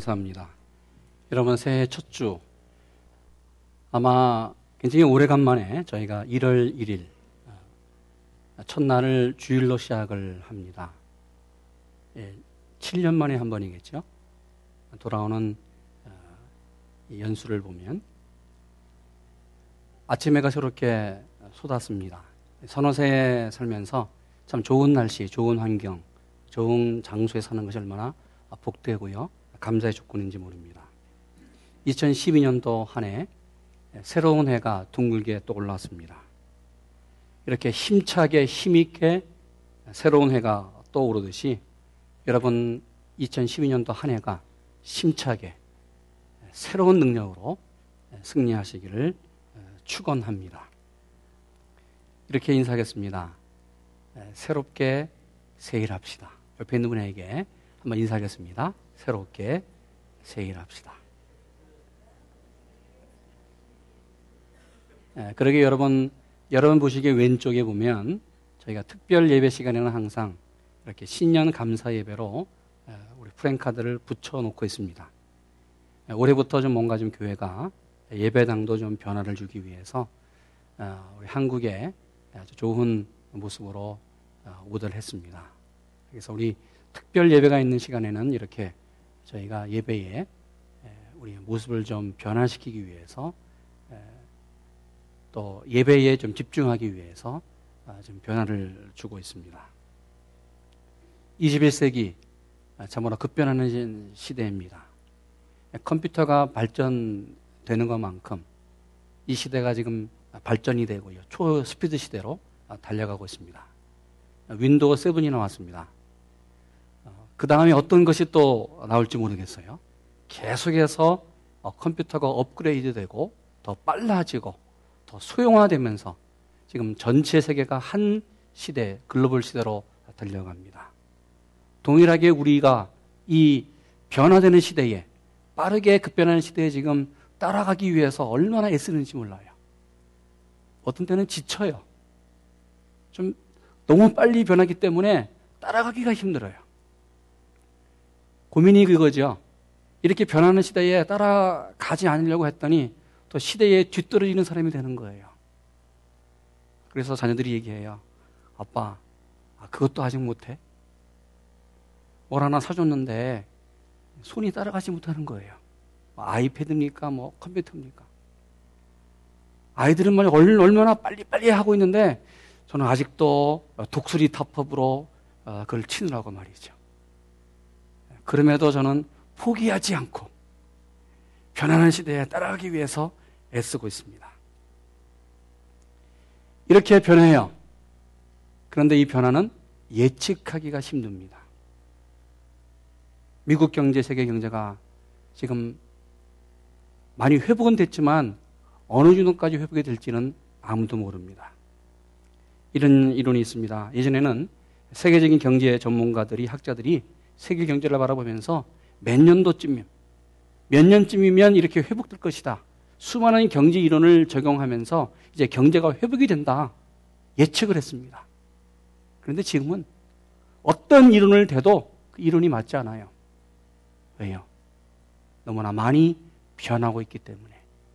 감사합니다. 여러분 새해 첫 주 아마 굉장히 오래간만에 저희가 1월 1일 어, 첫날을 주일로 시작을 합니다. 예, 7년 만에 한 번이겠죠. 돌아오는 어, 연수를 보면 아침 해가 새롭게 쏟았습니다. 선호세에 살면서 참 좋은 날씨, 좋은 환경, 좋은 장소에 사는 것이 얼마나 복되고요. 감사의 조건인지 모릅니다. 2012년도 한 해 새로운 해가 둥글게 떠올랐습니다. 이렇게 힘차게 힘있게 새로운 해가 떠오르듯이 여러분 2012년도 한 해가 심차게 새로운 능력으로 승리하시기를 축원합니다. 이렇게 인사하겠습니다. 새롭게 세일합시다. 옆에 있는 분에게 한번 인사하겠습니다. 새롭게 세일합시다. 예, 그러게 여러분, 여러분 보시기에 왼쪽에 보면 저희가 특별 예배 시간에는 항상 이렇게 신년 감사 예배로 예, 우리 프랭카드를 붙여놓고 있습니다. 예, 올해부터 좀 뭔가 좀 교회가 예배당도 좀 변화를 주기 위해서 어, 우리 한국에 아주 좋은 모습으로 어, 오더를 했습니다. 그래서 우리 특별 예배가 있는 시간에는 이렇게 저희가 예배에 우리 모습을 좀 변화시키기 위해서 또 예배에 좀 집중하기 위해서 아, 좀 변화를 주고 있습니다. 21세기 아, 참으로 급변하는 시대입니다. 컴퓨터가 발전되는 것만큼 이 시대가 지금 발전이 되고요. 초스피드 시대로 아, 달려가고 있습니다. 윈도우 7이 나왔습니다. 어, 그 다음에 어떤 것이 또 나올지 모르겠어요. 계속해서 어, 컴퓨터가 업그레이드 되고 더 빨라지고 더 소형화되면서 지금 전체 세계가 한 시대, 글로벌 시대로 달려갑니다. 동일하게 우리가 이 변화되는 시대에 빠르게 급변하는 시대에 지금 따라가기 위해서 얼마나 애쓰는지 몰라요. 어떤 때는 지쳐요. 좀 너무 빨리 변하기 때문에 따라가기가 힘들어요. 고민이 그거죠. 이렇게 변하는 시대에 따라가지 않으려고 했더니 또 시대에 뒤떨어지는 사람이 되는 거예요. 그래서 자녀들이 얘기해요. 아빠, 아, 그것도 아직 못해? 뭘 하나 사줬는데 손이 따라가지 못하는 거예요. 뭐 아이패드입니까? 뭐 컴퓨터입니까? 아이들은 말 얼마나 빨리빨리 하고 있는데 저는 아직도 독수리 타법으로 어, 그걸 치느라고 말이죠. 그럼에도 저는 포기하지 않고 편안한 시대에 따라가기 위해서 애쓰고 있습니다. 이렇게 변해요. 그런데 이 변화는 예측하기가 힘듭니다. 미국 경제, 세계 경제가 지금 많이 회복은 됐지만 어느 정도까지 회복이 될지는 아무도 모릅니다. 이런 이론이 있습니다. 예전에는 세계적인 경제 전문가들이, 학자들이 세계 경제를 바라보면서 몇 년도쯤이면, 몇 년쯤이면 이렇게 회복될 것이다. 수많은 경제 이론을 적용하면서 이제 경제가 회복이 된다. 예측을 했습니다. 그런데 지금은 어떤 이론을 대도 그 이론이 맞지 않아요. 왜요? 너무나 많이 변하고 있기 때문에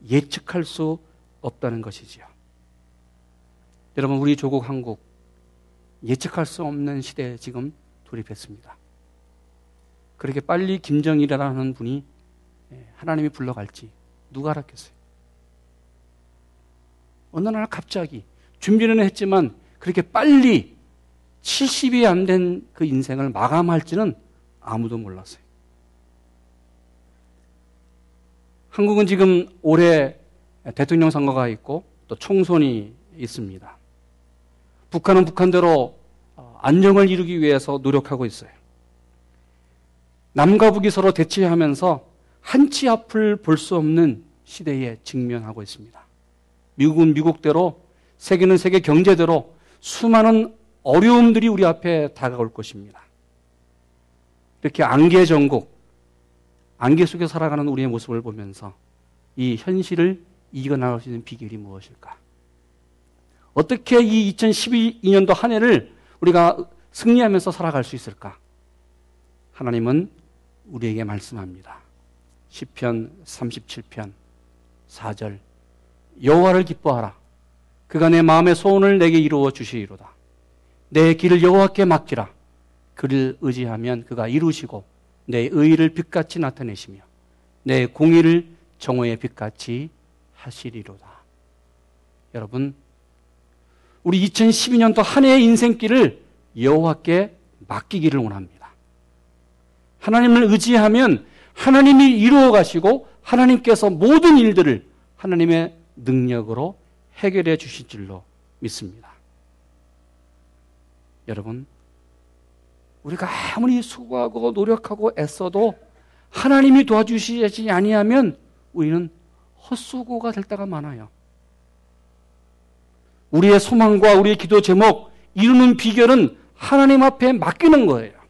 예측할 수 없다는 것이지요. 여러분, 우리 조국 한국 예측할 수 없는 시대에 지금 돌입했습니다. 그렇게 빨리 김정일이라는 분이 예, 하나님이 불러갈지 누가 알았겠어요? 어느 날 갑자기 준비는 했지만 그렇게 빨리 70이 안 된 그 인생을 마감할지는 아무도 몰랐어요. 한국은 지금 올해 대통령 선거가 있고 또 총선이 있습니다. 북한은 북한대로 어, 안정을 이루기 위해서 노력하고 있어요. 남과 북이 서로 대치하면서 한치 앞을 볼 수 없는 시대에 직면하고 있습니다. 미국은 미국대로 세계는 세계 경제대로 수많은 어려움들이 우리 앞에 다가올 것입니다. 이렇게 안개 전국, 안개 속에 살아가는 우리의 모습을 보면서 이 현실을 이겨나갈 수 있는 비결이 무엇일까? 어떻게 이 2012년도 한 해를 우리가 승리하면서 살아갈 수 있을까? 하나님은 우리에게 말씀합니다. 시편 37편 4절 여호와를 기뻐하라 그가 내 마음의 소원을 내게 이루어 주시리로다 내 길을 여호와께 맡기라 그를 의지하면 그가 이루시고 내 의를 빛같이 나타내시며 내 공의를 정오의 빛같이 하시리로다. 여러분, 우리 2012년도 한 해의 인생길을 여호와께 맡기기를 원합니다. 하나님을 의지하면 하나님이 이루어 가시고 하나님께서 모든 일들을 하나님의 능력으로 해결해 주실 줄로 믿습니다. 여러분, 우리가 아무리 수고하고 노력하고 애써도 하나님이 도와주시지 아니하면 우리는 헛수고가 될 때가 많아요. 우리의 소망과 우리의 기도 제목 이루는 비결은 하나님 앞에 맡기는 거예요.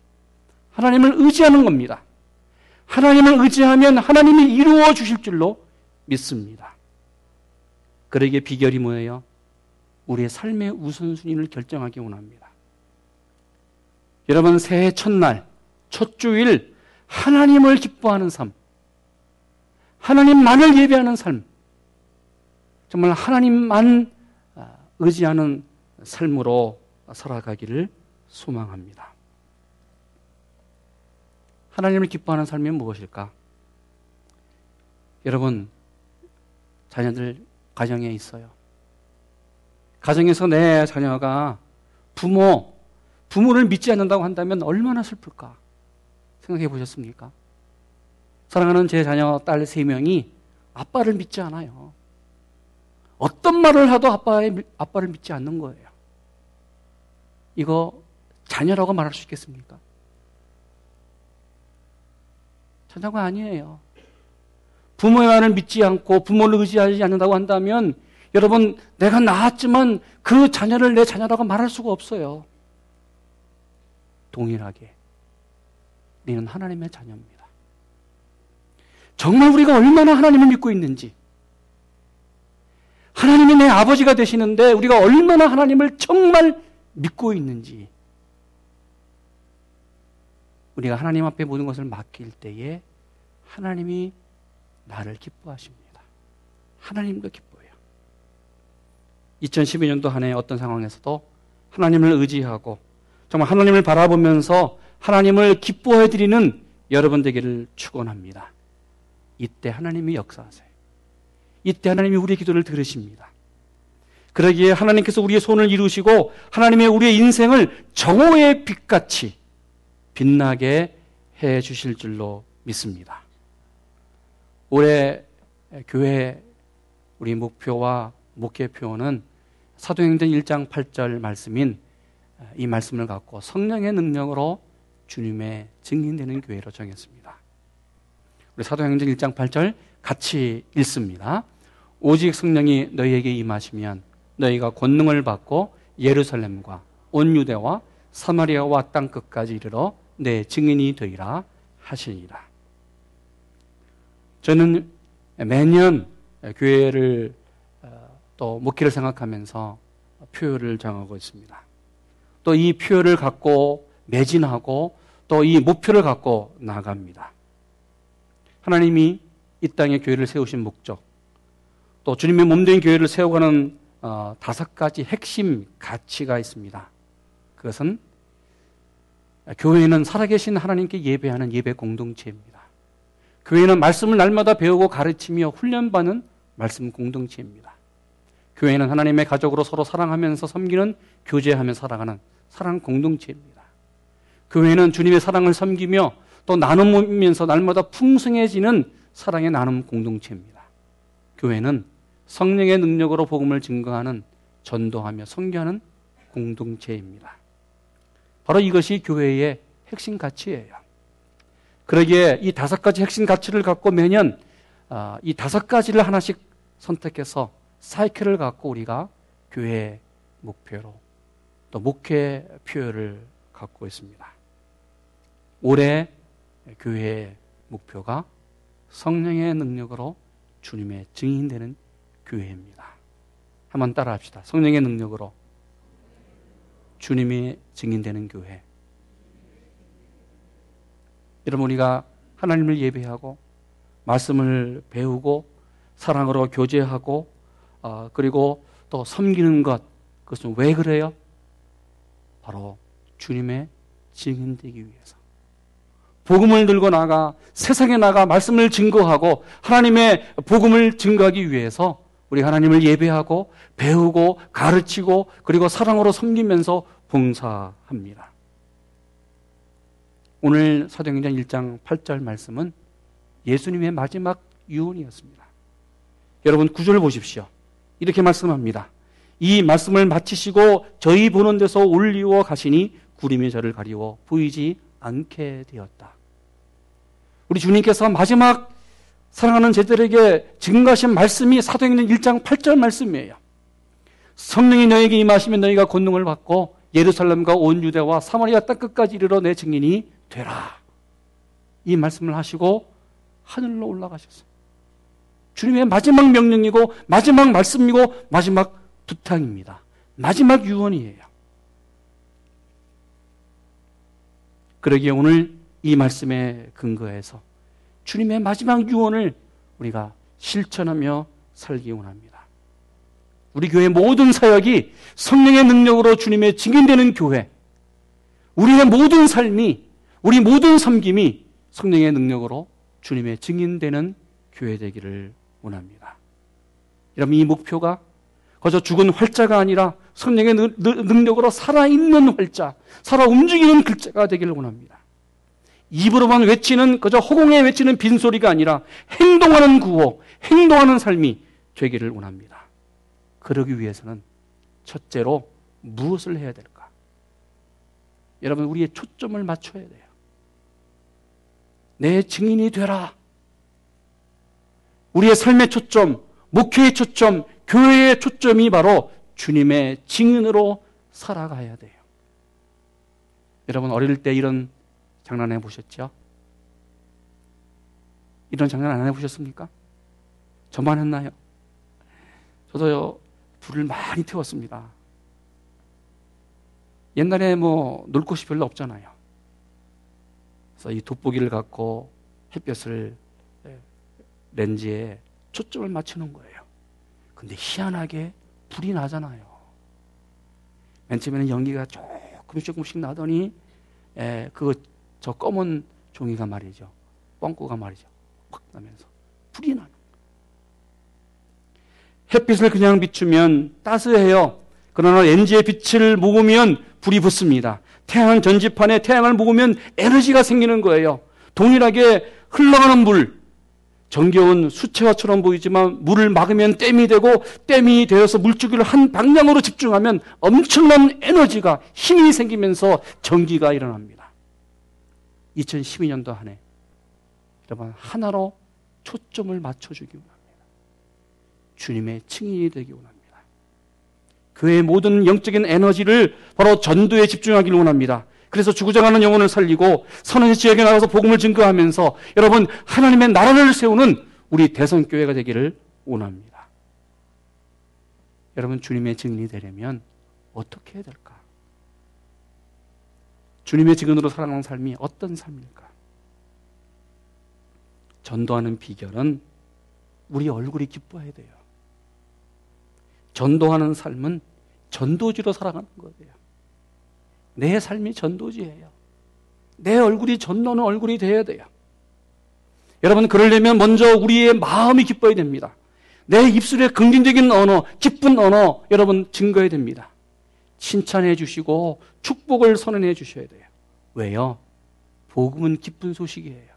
하나님을 의지하는 겁니다. 하나님을 의지하면 하나님이 이루어 주실 줄로 믿습니다. 그러기에 비결이 뭐예요? 우리의 삶의 우선순위를 결정하기 원합니다. 여러분 새해 첫날, 첫 주일 하나님을 기뻐하는 삶, 하나님만을 예배하는 삶, 정말 하나님만 아, 의지하는 삶으로 살아가기를 소망합니다. 하나님을 기뻐하는 삶이 무엇일까? 여러분, 자녀들 가정에 있어요. 가정에서 내 자녀가 부모, 부모를 믿지 않는다고 한다면 얼마나 슬플까? 생각해 보셨습니까? 사랑하는 제 자녀 딸세 명이 아빠를 믿지 않아요. 어떤 말을 하도 아빠의, 아빠를 믿지 않는 거예요. 이거 자녀라고 말할 수 있겠습니까? 자녀가 아니에요. 부모의 말을 믿지 않고 부모를 의지하지 않는다고 한다면 여러분 내가 낳았지만 그 자녀를 내 자녀라고 말할 수가 없어요. 동일하게 우리는 하나님의 자녀입니다. 정말 우리가 얼마나 하나님을 믿고 있는지 하나님이 내 아버지가 되시는데 우리가 얼마나 하나님을 정말 믿고 있는지 우리가 하나님 앞에 모든 것을 맡길 때에 하나님이 나를 기뻐하십니다. 하나님도 기뻐해요. 2012년도 한 해 어떤 상황에서도 하나님을 의지하고 정말 하나님을 바라보면서 하나님을 기뻐해 드리는 여러분 되기를 축원합니다. 이때 하나님이 역사하세요. 이때 하나님이 우리의 기도를 들으십니다. 그러기에 하나님께서 우리의 손을 이루시고 하나님의 우리의 인생을 정오의 빛같이 빛나게 해 주실 줄로 믿습니다. 올해 교회 우리 목표와 목회표는 사도행전 1장 8절 말씀인 이 말씀을 갖고 성령의 능력으로 주님의 증인되는 교회로 정했습니다. 우리 사도행전 1장 8절 같이 읽습니다. 오직 성령이 너희에게 임하시면 너희가 권능을 받고 예루살렘과 온 유대와 사마리아와 땅 끝까지 이르러 내 증인이 되리라 하시니라. 저는 매년 교회를 어, 또 목회를 생각하면서 표를 정하고 있습니다. 또 이 표를 갖고 매진하고 또 이 목표를 갖고 나갑니다. 하나님이 이 땅에 교회를 세우신 목적, 또 주님의 몸된 교회를 세워가는 어, 다섯 가지 핵심 가치가 있습니다. 그것은 교회는 살아계신 하나님께 예배하는 예배 공동체입니다. 교회는 말씀을 날마다 배우고 가르치며 훈련받는 말씀 공동체입니다. 교회는 하나님의 가족으로 서로 사랑하면서 섬기는 교제하며 살아가는 사랑 공동체입니다. 교회는 주님의 사랑을 섬기며 또 나누면서 날마다 풍성해지는 사랑의 나눔 공동체입니다. 교회는 성령의 능력으로 복음을 증거하는 전도하며 선교하는 공동체입니다. 바로 이것이 교회의 핵심 가치예요. 그러기에 이 다섯 가지 핵심 가치를 갖고 매년 아, 이 다섯 가지를 하나씩 선택해서 사이클을 갖고 우리가 교회 목표로 또 목회 표를 갖고 있습니다. 올해 교회의 목표가 성령의 능력으로 주님의 증인되는 교회입니다. 한번 따라 합시다. 성령의 능력으로 주님이 증인되는 교회. 여러분, 우리가 하나님을 예배하고 말씀을 배우고 사랑으로 교제하고 어, 그리고 또 섬기는 것 그것은 왜 그래요? 바로 주님의 증인되기 위해서. 복음을 들고 나가 세상에 나가 말씀을 증거하고 하나님의 복음을 증거하기 위해서 우리 하나님을 예배하고 배우고 가르치고 그리고 사랑으로 섬기면서 봉사합니다. 오늘 사도행전 1장 8절 말씀은 예수님의 마지막 유언이었습니다. 여러분 구절을 보십시오. 이렇게 말씀합니다. 이 말씀을 마치시고 저희 보는 데서 올리워 가시니 구름이 저를 가리워 보이지 않게 되었다. 우리 주님께서 마지막 사랑하는 제들에게 증가하신 말씀이 사도행전 1장 8절 말씀이에요. 성령이 너에게 임하시면 너희가 권능을 받고 예루살렘과 온 유대와 사마리아 땅 끝까지 이르러 내 증인이 되라. 이 말씀을 하시고 하늘로 올라가셨어요. 주님의 마지막 명령이고 마지막 말씀이고 마지막 부탁입니다. 마지막 유언이에요. 그러기에 오늘 이 말씀에 근거해서 주님의 마지막 유언을 우리가 실천하며 살기 원합니다. 우리 교회 모든 사역이 성령의 능력으로 주님의 증인되는 교회, 우리의 모든 삶이, 우리 모든 섬김이 성령의 능력으로 주님의 증인되는 교회 되기를 원합니다. 여러분, 이 목표가 거저 죽은 활자가 아니라 성령의 능력으로 살아있는 활자, 살아 움직이는 글자가 되기를 원합니다. 입으로만 외치는 그저 허공에 외치는 빈소리가 아니라 행동하는 구호, 행동하는 삶이 되기를 원합니다. 그러기 위해서는 첫째로 무엇을 해야 될까? 여러분 우리의 초점을 맞춰야 돼요. 내 증인이 되라. 우리의 삶의 초점, 목회의 초점, 교회의 초점이 바로 주님의 증인으로 살아가야 돼요. 여러분 어릴 때 이런 장난해 보셨죠? 이런 장난 안 해보셨습니까? 저만 했나요? 저도요, 불을 많이 태웠습니다. 옛날에 뭐, 놀 곳이 별로 없잖아요. 그래서 이 돋보기를 갖고 햇볕을 예, 렌즈에 초점을 맞추는 거예요. 근데 희한하게 불이 나잖아요. 맨 처음에는 연기가 조금씩 조금씩 나더니, 에, 그거 저 검은 종이가 말이죠. 뻥꾸가 말이죠. 확 나면서 불이 나는 햇빛을 그냥 비추면 따스해요. 그러나 렌즈의 빛을 모으면 불이 붙습니다. 태양 전지판에 태양을 모으면 에너지가 생기는 거예요. 동일하게 흘러가는 물, 정겨운 수채화처럼 보이지만 물을 막으면 댐이 되고 댐이 되어서 물줄기를 한 방향으로 집중하면 엄청난 에너지가 힘이 생기면서 전기가 일어납니다. 2012년도 한 해. 여러분, 하나로 초점을 맞춰주기 원합니다. 주님의 증인이 되기 원합니다. 그의 모든 영적인 에너지를 바로 전도에 집중하기를 원합니다. 그래서 죽어져가는 영혼을 살리고 선한 지역에 나가서 복음을 증거하면서 여러분 하나님의 나라를 세우는 우리 대성교회가 되기를 원합니다. 여러분 주님의 증인이 되려면 어떻게 해야 될까? 주님의 직원으로 살아가는 삶이 어떤 삶일까? 전도하는 비결은 우리 얼굴이 기뻐해야 돼요. 전도하는 삶은 전도지로 살아가는 거예요. 내 삶이 전도지예요. 내 얼굴이 전도는 얼굴이 되어야 돼요. 여러분, 그러려면 먼저 우리의 마음이 기뻐야 됩니다. 내 입술에 긍정적인 언어, 기쁜 언어, 여러분, 증거해야 됩니다. 칭찬해 주시고 축복을 선언해 주셔야 돼요. 왜요? 복음은 기쁜 소식이에요.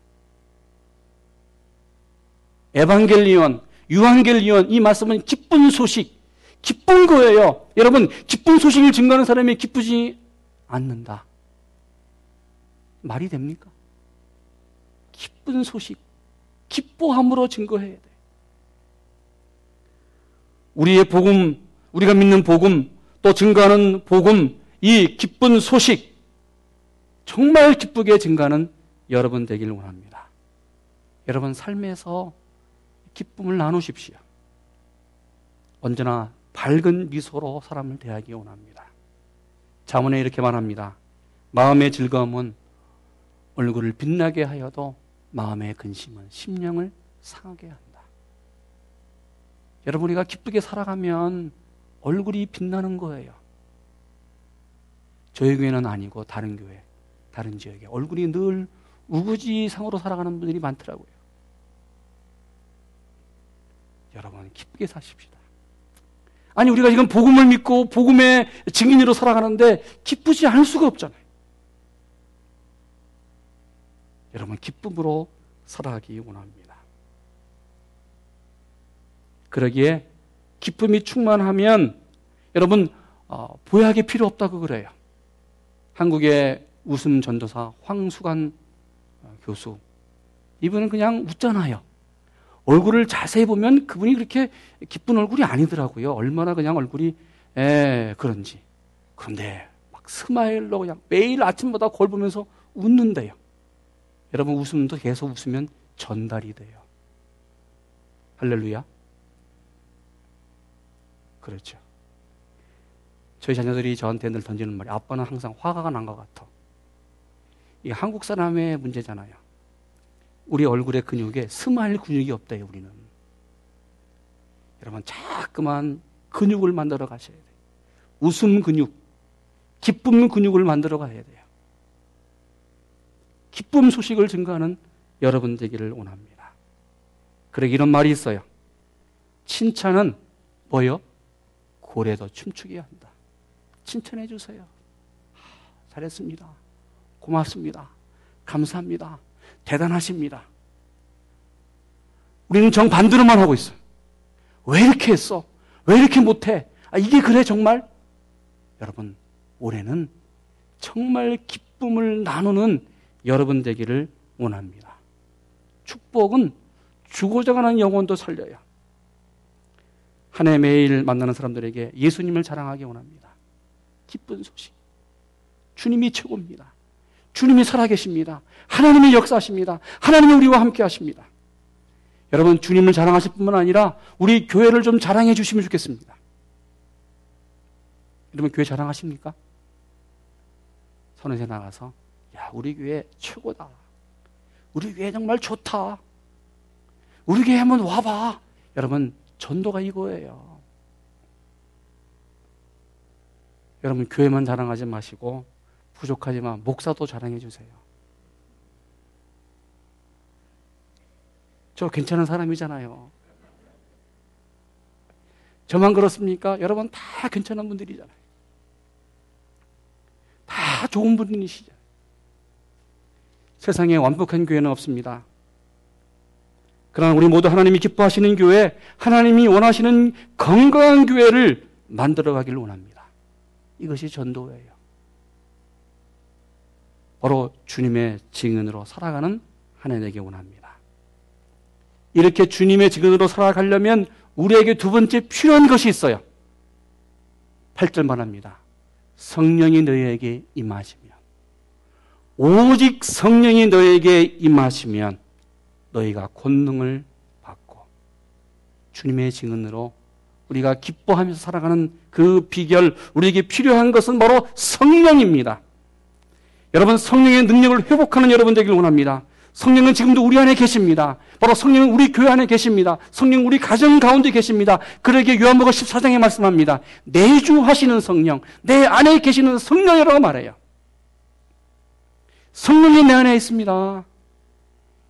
에반겔리온, 유한겔리온 이 말씀은 기쁜 소식, 기쁜 거예요. 여러분, 기쁜 소식을 증거하는 사람이 기쁘지 않는다. 말이 됩니까? 기쁜 소식, 기뻐함으로 증거해야 돼. 우리의 복음, 우리가 믿는 복음, 또 증거하는 복음, 이 기쁜 소식, 정말 기쁘게 증가하는 여러분 되기를 원합니다. 여러분 삶에서 기쁨을 나누십시오. 언제나 밝은 미소로 사람을 대하기 원합니다. 자문에 이렇게 말합니다. 마음의 즐거움은 얼굴을 빛나게 하여도 마음의 근심은 심령을 상하게 한다. 여러분, 우리가 기쁘게 살아가면 얼굴이 빛나는 거예요. 저희 교회는 아니고 다른 교회, 다른 지역에 얼굴이 늘 우거지상으로 살아가는 분들이 많더라고요. 여러분, 기쁘게 사십시다. 아니, 우리가 지금 복음을 믿고 복음의 증인으로 살아가는데 기쁘지 않을 수가 없잖아요. 여러분, 기쁨으로 살아가기 원합니다. 그러기에 기쁨이 충만하면 여러분 어, 보약이 필요 없다고 그래요. 한국의 웃음 전도사 황수관 어, 교수 이분은 그냥 웃잖아요. 얼굴을 자세히 보면 그분이 그렇게 기쁜 얼굴이 아니더라고요. 얼마나 그냥 얼굴이 에 그런지. 그런데 막 스마일로 그냥 매일 아침마다 거울 보면서 웃는데요. 여러분 웃음도 계속 웃으면 전달이 돼요. 할렐루야. 그렇죠. 저희 자녀들이 저한테 늘 던지는 말이 아빠는 항상 화가 난 것 같아. 이게 한국 사람의 문제잖아요. 우리 얼굴의 근육에 스마일 근육이 없대요, 우리는. 여러분, 자꾸만 근육을 만들어 가셔야 돼요. 웃음 근육, 기쁨 근육을 만들어 가야 돼요. 기쁨 소식을 증거하는 여러분 되기를 원합니다. 그래 이런 말이 있어요. 칭찬은 뭐요? 고래도 춤추게 한다. 칭찬해 주세요. 잘했습니다. 고맙습니다. 감사합니다. 대단하십니다. 우리는 정반대로만 하고 있어요. 왜 이렇게 했어? 왜 이렇게 못해? 아, 이게 그래, 정말? 여러분, 올해는 정말 기쁨을 나누는 여러분 되기를 원합니다. 축복은 죽어져 가는 영혼도 살려 요. 한해 매일 만나는 사람들에게 예수님을 자랑하기 원합니다. 기쁜 소식. 주님이 최고입니다. 주님이 살아계십니다. 하나님이 역사하십니다. 하나님이 우리와 함께 하십니다. 여러분, 주님을 자랑하실 뿐만 아니라 우리 교회를 좀 자랑해 주시면 좋겠습니다. 여러분, 교회 자랑하십니까? 선에서 나가서, 야, 우리 교회 최고다. 우리 교회 정말 좋다. 우리 교회 한번 와봐. 여러분, 전도가 이거예요. 여러분, 교회만 자랑하지 마시고, 부족하지만 목사도 자랑해 주세요. 저 괜찮은 사람이잖아요. 저만 그렇습니까? 여러분 다 괜찮은 분들이잖아요. 다 좋은 분이시죠. 세상에 완벽한 교회는 없습니다. 그러나 우리 모두 하나님이 기뻐하시는 교회, 하나님이 원하시는 건강한 교회를 만들어 가길 원합니다. 이것이 전도예요. 바로 주님의 증인으로 살아가는 하나님 되기 원합니다. 이렇게 주님의 증인으로 살아가려면 우리에게 두 번째 필요한 것이 있어요. 8절 말합니다. 성령이 너희에게 임하시면 오직 성령이 너에게 임하시면 너희가 권능을 받고 주님의 증언으로 우리가 기뻐하면서 살아가는 그 비결, 우리에게 필요한 것은 바로 성령입니다. 여러분, 성령의 능력을 회복하는 여러분 되기를 원합니다. 성령은 지금도 우리 안에 계십니다. 바로 성령은 우리 교회 안에 계십니다. 성령 우리 가정 가운데 계십니다. 그러기에 요한복음 14장에 말씀합니다. 내주하시는 성령, 내 안에 계시는 성령이라고 말해요. 성령이 내 안에 있습니다.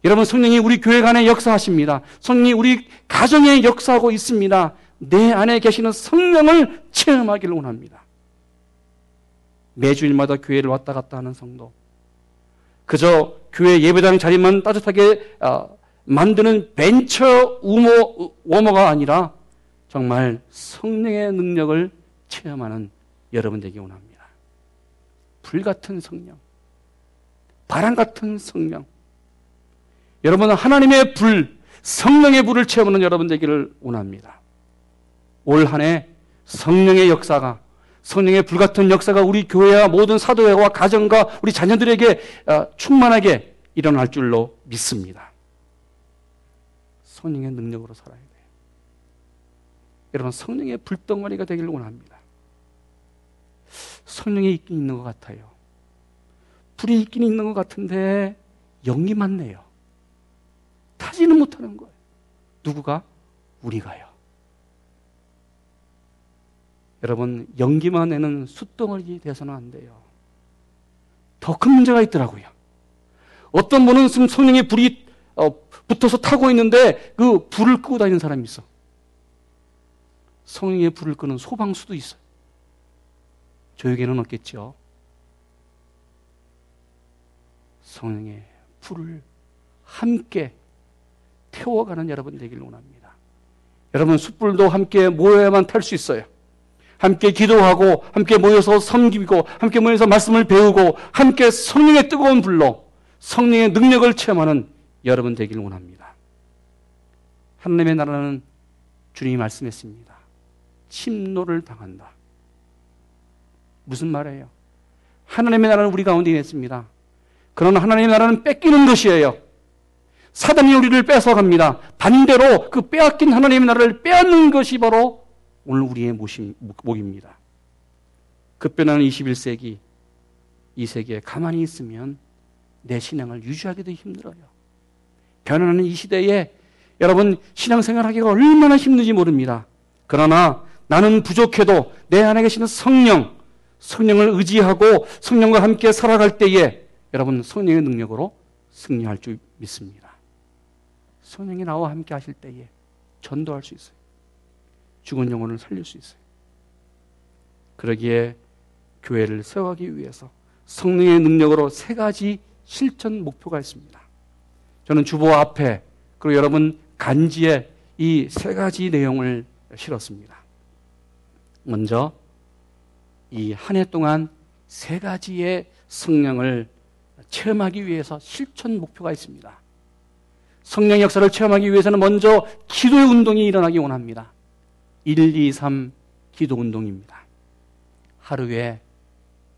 여러분 성령이 우리 교회 안에 역사하십니다. 성령이 우리 가정에 역사하고 있습니다. 내 안에 계시는 성령을 체험하기를 원합니다. 매주일마다 교회를 왔다 갔다 하는 성도. 그저 교회 예배당 자리만 따뜻하게 어, 만드는 벤처 우모, 워머가 아니라 정말 성령의 능력을 체험하는 여러분 되기 원합니다. 불 같은 성령, 바람 같은 성령, 여러분은 하나님의 불, 성령의 불을 체험하는 여러분 되기를 원합니다. 올 한 해 성령의 역사가 성령의 불같은 역사가 우리 교회와 모든 사도회와 가정과 우리 자녀들에게 어, 충만하게 일어날 줄로 믿습니다. 성령의 능력으로 살아야 돼요. 여러분 성령의 불덩어리가 되기를 원합니다. 성령이 있긴 있는 것 같아요. 불이 있긴 있는 것 같은데 영이 많네요. 타지는 못하는 거예요. 누구가? 우리가요. 여러분, 연기만 내는 숫덩어리 돼서는 안 돼요. 더 큰 문제가 있더라고요. 어떤 분은 성령의 불이 어, 붙어서 타고 있는데 그 불을 끄고 다니는 사람이 있어. 성령의 불을 끄는 소방수도 있어요. 저에게는 없겠죠. 성령의 불을 함께 태워가는 여러분 되기를 원합니다. 여러분 숯불도 함께 모여야만 탈 수 있어요. 함께 기도하고 함께 모여서 섬기고 함께 모여서 말씀을 배우고 함께 성령의 뜨거운 불로 성령의 능력을 체험하는 여러분 되기를 원합니다. 하나님의 나라는 주님이 말씀했습니다. 침노를 당한다. 무슨 말이에요? 하나님의 나라는 우리 가운데 있습니다. 그러나 하나님의 나라는 뺏기는 것이에요. 사단이 우리를 뺏어갑니다. 반대로 그 빼앗긴 하나님의 나라를 빼앗는 것이 바로 오늘 우리의 목입니다. 급변하는 21세기, 이 세계에 가만히 있으면 내 신앙을 유지하기도 힘들어요. 변하는 이 시대에 여러분 신앙생활 하기가 얼마나 힘든지 모릅니다. 그러나 나는 부족해도 내 안에 계시는 성령, 성령을 의지하고 성령과 함께 살아갈 때에 여러분 성령의 능력으로 승리할 줄 믿습니다. 성령이 나와 함께 하실 때에 전도할 수 있어요. 죽은 영혼을 살릴 수 있어요. 그러기에 교회를 세워가기 위해서 성령의 능력으로 세 가지 실천 목표가 있습니다. 저는 주보 앞에 그리고 여러분 간지에 이 세 가지 내용을 실었습니다. 먼저 이 한 해 동안 세 가지의 성령을 체험하기 위해서 실천 목표가 있습니다. 성령 역사를 체험하기 위해서는 먼저 기도의 운동이 일어나기 원합니다. 1, 2, 3 기도 운동입니다. 하루에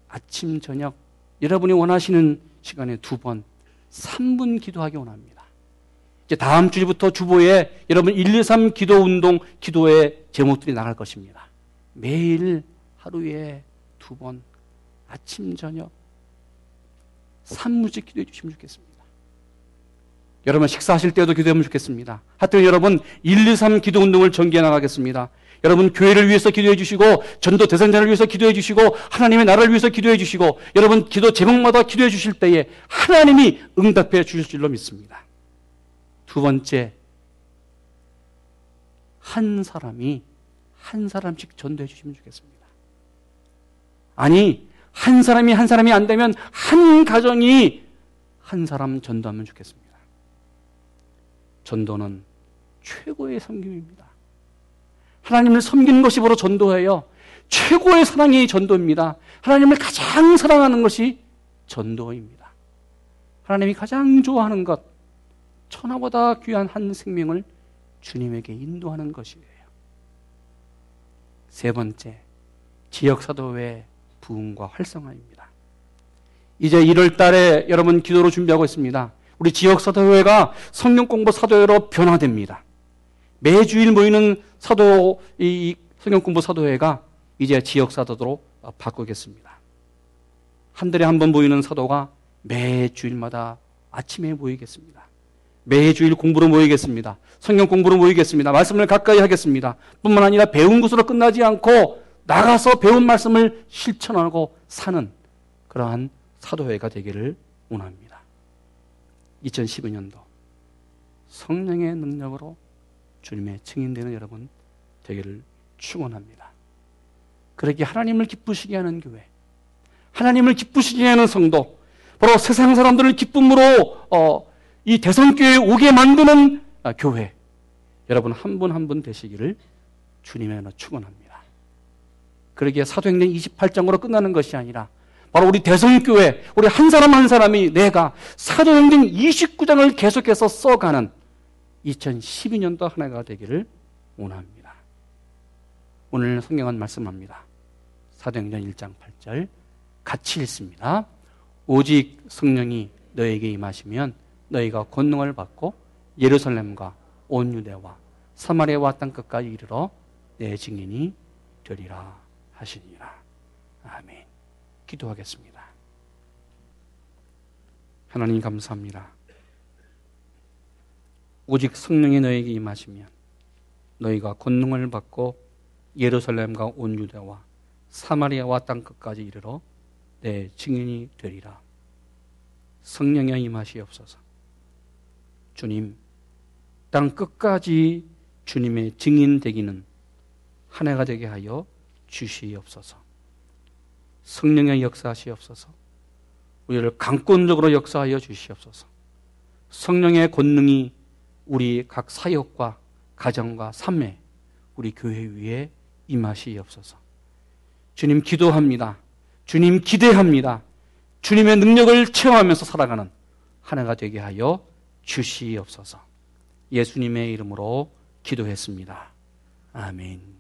아침, 저녁 여러분이 원하시는 시간에 두 번, 3분 기도하기 원합니다. 이제 다음 주부터 주보에 여러분 1, 2, 3 기도 운동, 기도의 제목들이 나갈 것입니다. 매일 하루에 두 번, 아침, 저녁, 3분씩 기도해 주시면 좋겠습니다. 여러분 식사하실 때도 기도하면 좋겠습니다. 하여튼 여러분 1, 2, 3 기도 운동을 전개해 나가겠습니다. 여러분 교회를 위해서 기도해 주시고 전도 대상자를 위해서 기도해 주시고 하나님의 나라를 위해서 기도해 주시고 여러분 기도 제목마다 기도해 주실 때에 하나님이 응답해 주실 줄로 믿습니다. 두 번째 한 사람이 한 사람씩 전도해 주시면 좋겠습니다. 아니 한 사람이 한 사람이 안 되면 한 가정이 한 사람 전도하면 좋겠습니다. 전도는 최고의 섬김입니다. 하나님을 섬기는 것이 바로 전도예요. 최고의 사랑이 전도입니다. 하나님을 가장 사랑하는 것이 전도입니다. 하나님이 가장 좋아하는 것, 천하보다 귀한 한 생명을 주님에게 인도하는 것이에요. 세 번째, 지역사도회 부흥과 활성화입니다. 이제 1월 달에 여러분 기도로 준비하고 있습니다. 우리 지역 사도회가 성령 공부 사도회로 변화됩니다. 매주일 모이는 사도, 이 성경 공부 사도회가 이제 지역 사도로 바꾸겠습니다. 한 달에 한 번 모이는 사도가 매주일마다 아침에 모이겠습니다. 매주일 공부로 모이겠습니다. 성경 공부로 모이겠습니다. 말씀을 가까이 하겠습니다. 뿐만 아니라 배운 것으로 끝나지 않고 나가서 배운 말씀을 실천하고 사는 그러한 사도회가 되기를 원합니다. 2012년도 성령의 능력으로 주님의 증인되는 여러분 되기를 축원합니다. 그렇게 하나님을 기쁘시게 하는 교회, 하나님을 기쁘시게 하는 성도, 바로 세상 사람들을 기쁨으로 어, 이 대성교회에 오게 만드는 아, 교회, 여러분 한 분 한 분 되시기를 주님의 나 축원합니다. 그러기에 사도행전 28장으로 끝나는 것이 아니라 바로 우리 대성교회, 우리 한 사람 한 사람이 내가 사도행전 29장을 계속해서 써가는 2012년도 한 해가 되기를 원합니다. 오늘 성경은 말씀합니다. 사도행전 1장 8절 같이 읽습니다. 오직 성령이 너에게 임하시면 너희가 권능을 받고 예루살렘과 온 유대와 사마리아와 땅 끝까지 이르러 내 증인이 되리라 하시니라. 아멘. 기도하겠습니다. 하나님 감사합니다. 오직 성령이 너에게 임하시면 너희가 권능을 받고 예루살렘과 온 유대와 사마리아와 땅 끝까지 이르러 내 증인이 되리라. 성령의 임하시옵소서. 주님, 땅 끝까지 주님의 증인 되기는 한 해가 되게 하여 주시옵소서. 성령의 역사하시옵소서. 우리를 강권적으로 역사하여 주시옵소서. 성령의 권능이 우리 각 사역과 가정과 삶에 우리 교회 위에 임하시옵소서. 주님 기도합니다. 주님 기대합니다. 주님의 능력을 체험하면서 살아가는 한 해가 되게 하여 주시옵소서. 예수님의 이름으로 기도했습니다. 아멘.